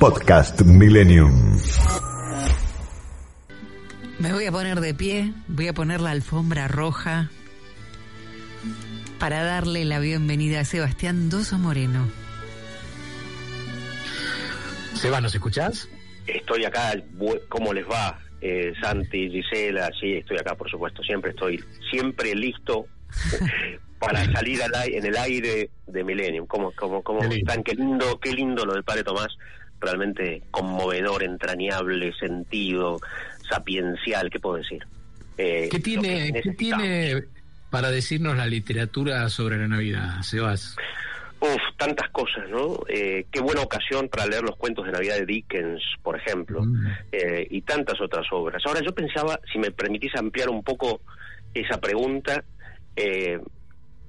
Podcast Millennium. Me voy a poner de pie, voy a poner la alfombra roja para darle la bienvenida a Sebastián Doso Moreno. Seba, ¿nos escuchás? Estoy acá, ¿cómo les va? Eh, Santi, Gisela, sí, estoy acá, por supuesto, siempre estoy, siempre listo para salir al en el aire de Millennium. Como, como, como qué, lindo. qué lindo, qué lindo lo del padre Tomás, realmente conmovedor, entrañable, sentido, sapiencial, ¿qué puedo decir? Eh, ¿Qué tiene, ¿qué tiene para decirnos la literatura sobre la Navidad, Sebas? Uf, tantas cosas, ¿no? Eh, qué buena ocasión para leer los cuentos de Navidad de Dickens, por ejemplo, mm. eh, y tantas otras obras. Ahora, yo pensaba, si me permitís ampliar un poco esa pregunta, eh,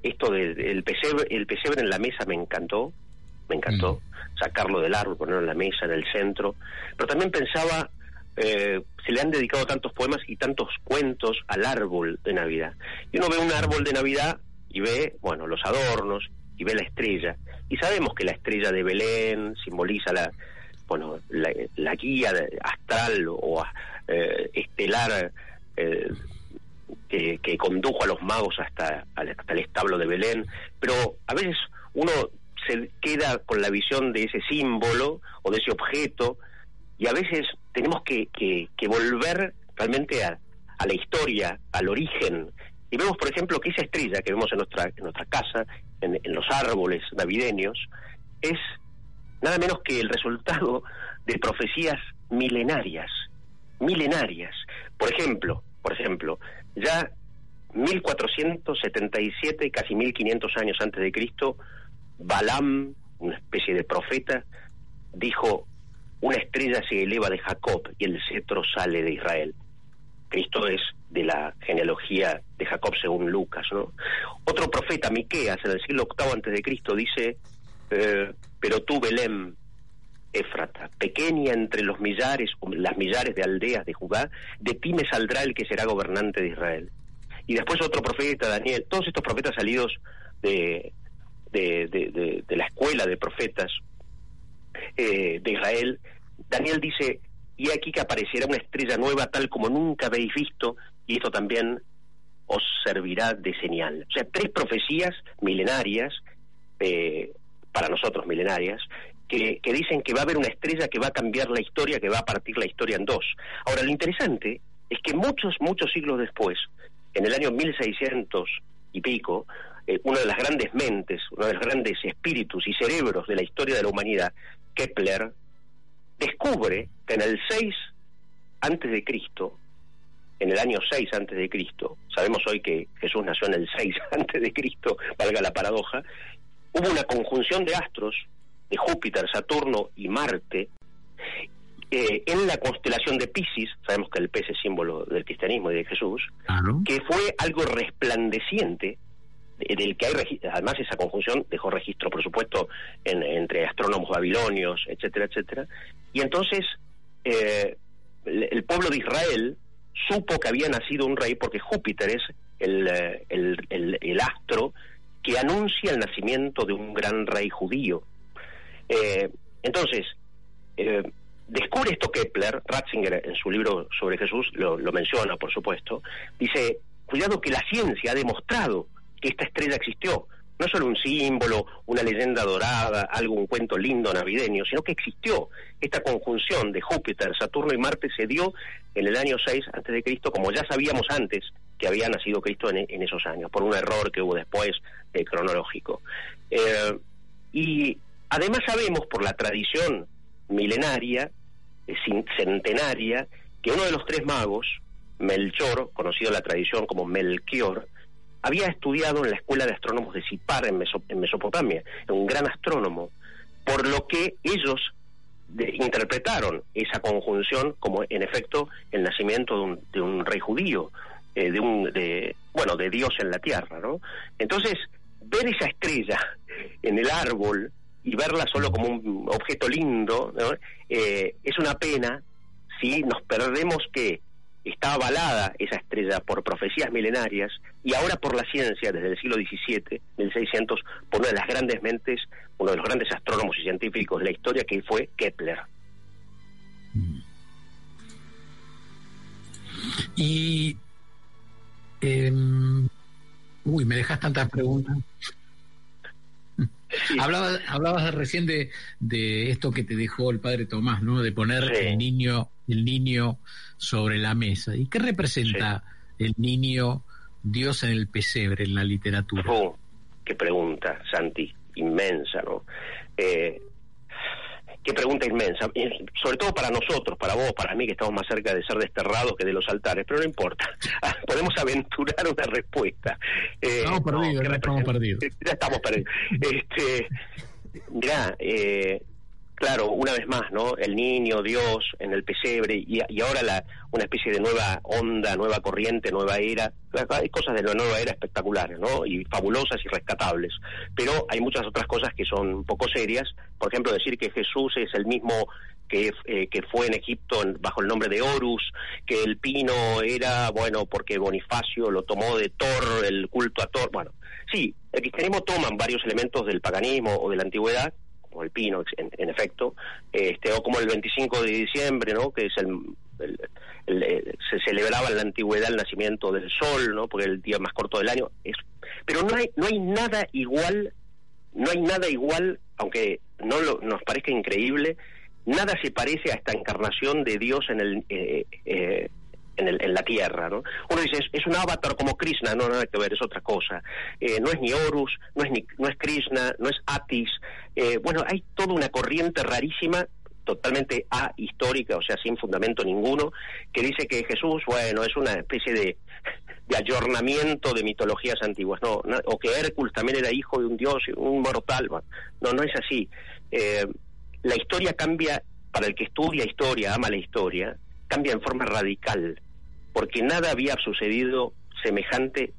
esto del pesebre, el pesebre en la mesa me encantó, me encantó, mm. sacarlo del árbol, ponerlo en la mesa, en el centro, pero también pensaba eh, se le han dedicado tantos poemas y tantos cuentos al árbol de Navidad. Y uno ve un árbol de Navidad y ve, bueno, los adornos y ve la estrella. Y sabemos que la estrella de Belén simboliza la, bueno, la, guía astral o eh, estelar eh, que, que, condujo a los magos hasta, hasta el establo de Belén. Pero a veces uno se queda con la visión de ese símbolo o de ese objeto y a veces tenemos que, que, volver realmente a, a, la historia, al origen. Y vemos, por ejemplo, que esa estrella que vemos en nuestra, en nuestra casa, en, en los árboles navideños, es nada menos que el resultado de profecías milenarias, milenarias. Por ejemplo, por ejemplo, ya 1477, casi 1500 años antes de Cristo, Balaam, una especie de profeta, dijo, una estrella se eleva de Jacob y el cetro sale de Israel. Cristo es de la genealogía de Jacob según Lucas, ¿no? Otro profeta, Miqueas, en el siglo VIII antes de Cristo, dice, eh, pero tú, Belén, Éfrata, pequeña entre los millares, las millares de aldeas de Judá, de ti me saldrá el que será gobernante de Israel. Y después otro profeta, Daniel, todos estos profetas salidos de, de, de la escuela de profetas eh, de Israel, Daniel dice, y aquí que aparecerá una estrella nueva tal como nunca habéis visto, y esto también os servirá de señal. O sea, tres profecías milenarias, eh, para nosotros milenarias, que, que, dicen que va a haber una estrella que va a cambiar la historia, que va a partir la historia en dos. Ahora, lo interesante es que muchos, muchos siglos después, en el año 1600 y pico, eh, una de las grandes mentes, uno de los grandes espíritus y cerebros de la historia de la humanidad, Kepler, descubre que en el 6 antes de Cristo, en el año 6 antes de Cristo, sabemos hoy que Jesús nació en el 6 antes de Cristo, valga la paradoja, hubo una conjunción de astros de Júpiter, Saturno y Marte eh, en la constelación de Pisces, sabemos que el pez es símbolo del cristianismo y de Jesús, que fue algo resplandeciente del que hay además esa conjunción dejó registro, por supuesto, entre astrónomos babilonios, etcétera, etcétera. Y entonces eh, el, pueblo de Israel supo que había nacido un rey porque Júpiter es el, eh, el, astro que anuncia el nacimiento de un gran rey judío. Eh, entonces, descubre esto Kepler, Ratzinger en su libro sobre Jesús lo, menciona, por supuesto, dice, cuidado que la ciencia ha demostrado que esta estrella existió. No solo un símbolo, una leyenda dorada, algo, un cuento lindo navideño, sino que existió. Esta conjunción de Júpiter, Saturno y Marte se dio en el año 6 antes de Cristo, como ya sabíamos antes que había nacido Cristo en, esos años, por un error que hubo después eh, cronológico. Eh, y además sabemos por la tradición milenaria, centenaria, que uno de los tres magos, Melchor, conocido en la tradición como Melchior, había estudiado en la Escuela de Astrónomos de Sipar en, Mesopotamia, un gran astrónomo, por lo que ellos interpretaron esa conjunción como en efecto el nacimiento de un, de un rey judío, eh, de un de bueno de Dios en la tierra, ¿no? Entonces ver esa estrella en el árbol y verla solo como un objeto lindo eh, es una pena si nos perdemos que está avalada esa estrella por profecías milenarias y ahora por la ciencia desde el siglo XVII, 1600, por una de las grandes mentes, uno de los grandes astrónomos y científicos de la historia que fue Kepler. Y... Em, uy, me dejas tantas preguntas. Hablabas, hablabas recién de, de, esto que te dejó el padre Tomás, ¿no? De poner el niño, el niño sobre la mesa. ¿Y qué representa el niño Dios en el pesebre en la literatura? Oh, qué pregunta, Santi, inmensa, ¿no? Eh, qué pregunta inmensa, sobre todo para nosotros, para vos, para mí, que estamos más cerca de ser desterrados que de los altares, pero no importa, podemos aventurar una respuesta. Eh, estamos perdidos, ya estamos perdidos. Ya estamos perdidos. Este, mirá, eh, claro, una vez más, ¿no? El niño, Dios, en el pesebre, y, ahora la, una especie de nueva onda, nueva corriente, nueva era. Hay cosas de la nueva era espectaculares, ¿no? Y fabulosas y rescatables. Pero hay muchas otras cosas que son poco serias. Por ejemplo, decir que Jesús es el mismo que, eh, que fue en Egipto bajo el nombre de Horus, que el pino era, bueno, porque Bonifacio lo tomó de Thor, el culto a Thor. Bueno, sí, el cristianismo toman varios elementos del paganismo o de la antigüedad como el pino, en, efecto, este, o como el 25 de diciembre, ¿no? que es el, eh, se celebraba en la antigüedad el nacimiento del sol, ¿no? porque el día más corto del año. Es, pero no hay, no hay nada igual, no hay nada igual, aunque no nos parezca increíble, nada se parece a esta encarnación de Dios en el... Eh, eh, en, la tierra. ¿no? Uno dice, es, un avatar como Krishna, no, nada que ver, es otra cosa. Eh, no es ni Horus, no es, ni, no es Krishna, no es Atis. Eh, bueno, hay toda una corriente rarísima totalmente ahistórica, o sea, sin fundamento ninguno, que dice que Jesús, bueno, es una especie de, de ayornamiento de mitologías antiguas, no, o que Hércules también era hijo de un dios, un mortal, no, no es así. Eh, la historia cambia, para el que estudia historia, ama la historia, cambia en forma radical porque nada había sucedido semejante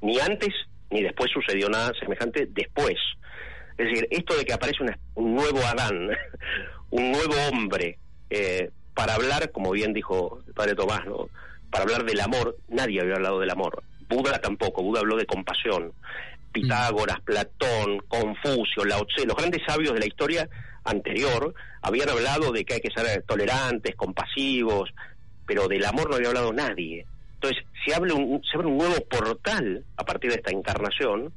ni antes ni después sucedió nada semejante después. Es decir, esto de que aparece un nuevo Adán, un nuevo hombre, eh, para hablar, como bien dijo el padre Tomás, ¿no? para hablar del amor, nadie había hablado del amor. Buda tampoco, Buda habló de compasión. Pitágoras, Platón, Confucio, Lao Tse, los grandes sabios de la historia anterior habían hablado de que hay que ser tolerantes, compasivos, pero del amor no había hablado nadie. Entonces, se abre un, se abre un nuevo portal a partir de esta encarnación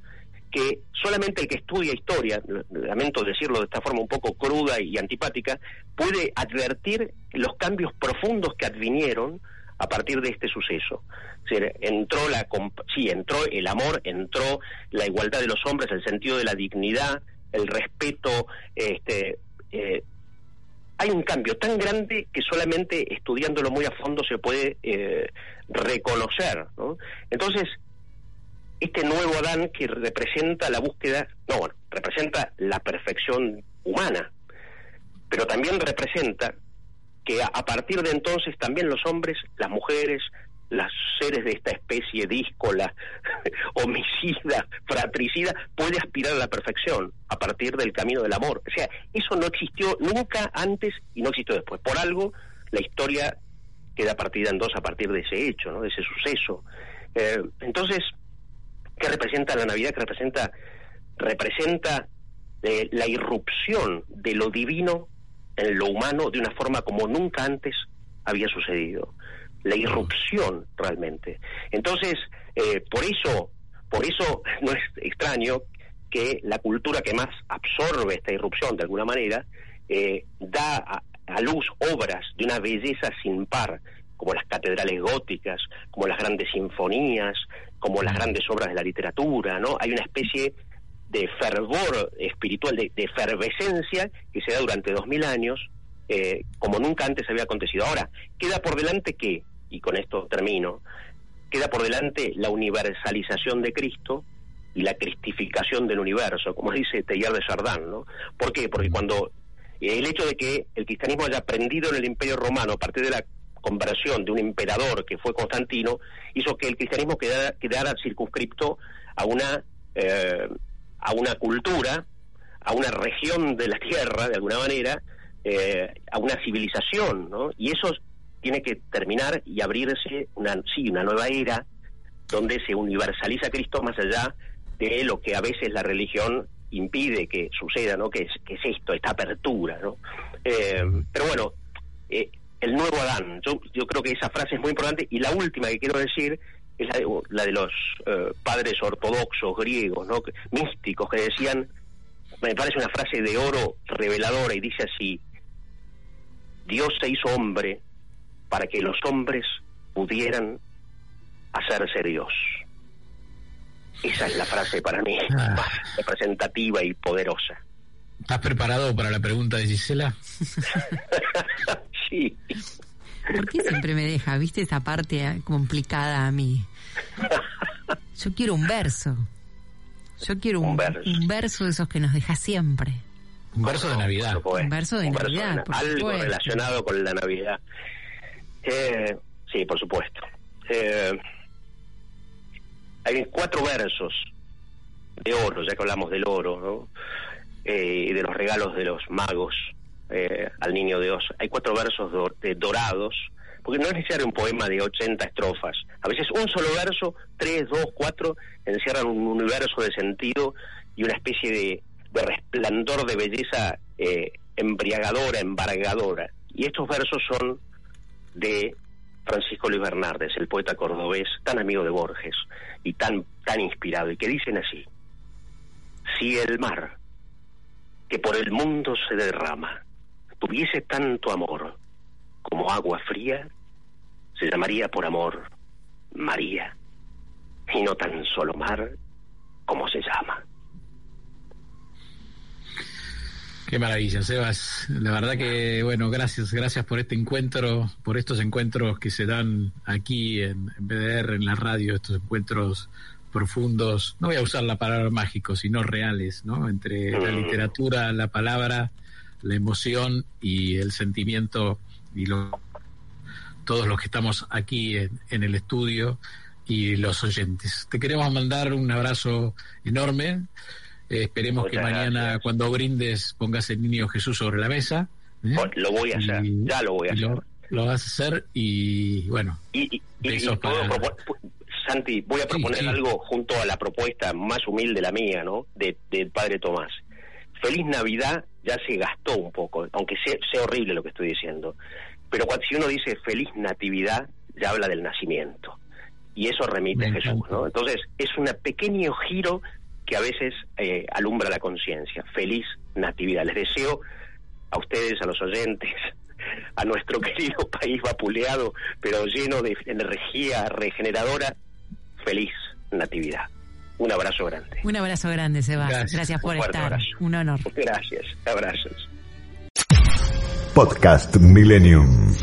que solamente el que estudia historia, lamento decirlo de esta forma un poco cruda y antipática, puede advertir los cambios profundos que advinieron a partir de este suceso. entró la sí, entró el amor, entró la igualdad de los hombres, el sentido de la dignidad, el respeto, este eh, hay un cambio tan grande que solamente estudiándolo muy a fondo se puede eh, reconocer. ¿no? Entonces, este nuevo Adán que representa la búsqueda, no, bueno, representa la perfección humana, pero también representa que a, partir de entonces también los hombres, las mujeres, las seres de esta especie díscola, homicida, fratricida, puede aspirar a la perfección a partir del camino del amor. O sea, eso no existió nunca antes y no existió después. Por algo, la historia queda partida en dos a partir de ese hecho, ¿no? de ese suceso. Eh, entonces, ¿qué representa la Navidad? ¿Qué representa? Representa eh, la irrupción de lo divino en lo humano de una forma como nunca antes había sucedido la irrupción realmente. Entonces, eh, por eso, por eso no es extraño que la cultura que más absorbe esta irrupción de alguna manera eh, da a, luz obras de una belleza sin par, como las catedrales góticas, como las grandes sinfonías, como las grandes obras de la literatura, ¿no? Hay una especie de fervor espiritual, de, efervescencia que se da durante dos mil años, eh, como nunca antes había acontecido. Ahora, queda por delante que y con esto termino, queda por delante la universalización de Cristo y la cristificación del universo, como dice Teilhard de Chardin, ¿no? ¿Por qué? Porque cuando el hecho de que el cristianismo haya aprendido en el Imperio Romano a partir de la conversión de un emperador que fue Constantino, hizo que el cristianismo quedara, quedara circunscripto a una, eh, a una cultura, a una región de la tierra, de alguna manera, eh, a una civilización, ¿no? Y eso tiene que terminar y abrirse una, sí, una nueva era donde se universaliza Cristo más allá de lo que a veces la religión impide que suceda, ¿no? Que es, que es esto, esta apertura, ¿no? Eh, pero bueno, eh, el nuevo Adán, yo, yo creo que esa frase es muy importante y la última que quiero decir es la de, la de los eh, padres ortodoxos griegos, ¿no? místicos que decían, me parece una frase de oro reveladora y dice así, Dios se hizo hombre para que los hombres pudieran hacerse Dios. Esa es la frase para mí ah. más representativa y poderosa. ¿Estás preparado para la pregunta de Gisela? sí. ¿Por qué siempre me deja, viste, esa parte complicada a mí? Yo quiero un verso. Yo quiero un, verso. de esos que nos deja siempre. Un verso de Navidad. Un verso de Navidad. algo relacionado con la Navidad. Eh, sí, por supuesto. Eh, hay cuatro versos de oro, ya que hablamos del oro, ¿no? Eh, y de los regalos de los magos eh, al niño Dios. Hay cuatro versos dorados, porque no es necesario un poema de 80 estrofas. A veces un solo verso, tres, dos, cuatro, encierran un universo de sentido y una especie de, resplandor de belleza eh, embriagadora, embargadora. Y estos versos son de Francisco Luis Bernardes, el poeta cordobés, tan amigo de Borges y tan, tan inspirado, y que dicen así, si el mar, que por el mundo se derrama, tuviese tanto amor como agua fría, se llamaría por amor María, y no tan solo mar como se llama. Qué maravilla, Sebas. La verdad que, bueno, gracias, gracias por este encuentro, por estos encuentros que se dan aquí en, BDR, en la radio, estos encuentros profundos, no voy a usar la palabra mágico, sino reales, ¿no? Entre la mm. literatura, la palabra, la emoción y el sentimiento y lo, todos los que estamos aquí en el estudio y los oyentes. Te queremos mandar un abrazo enorme. Eh, esperemos que mañana cuando brindes pongas el niño Jesús sobre la mesa. ¿eh? Lo voy a hacer, ya lo voy a hacer. Lo, vas a hacer y bueno. Y, Santi, voy a proponer algo junto a la propuesta más humilde la mía, ¿no? De, del padre Tomás. Feliz Navidad ya se gastó un poco, aunque sea, sea horrible lo que estoy diciendo. Pero cuando, si uno dice feliz natividad, ya habla del nacimiento. Y eso remite a Jesús, ¿no? Entonces, es un pequeño giro que a veces eh, alumbra la conciencia. Feliz Natividad. Les deseo a ustedes, a los oyentes, a nuestro querido país vapuleado, pero lleno de energía regeneradora, feliz Natividad. Un abrazo grande. Un abrazo grande, Sebastián. Gracias, por estar. Un honor. Gracias. Abrazos. Podcast Millennium.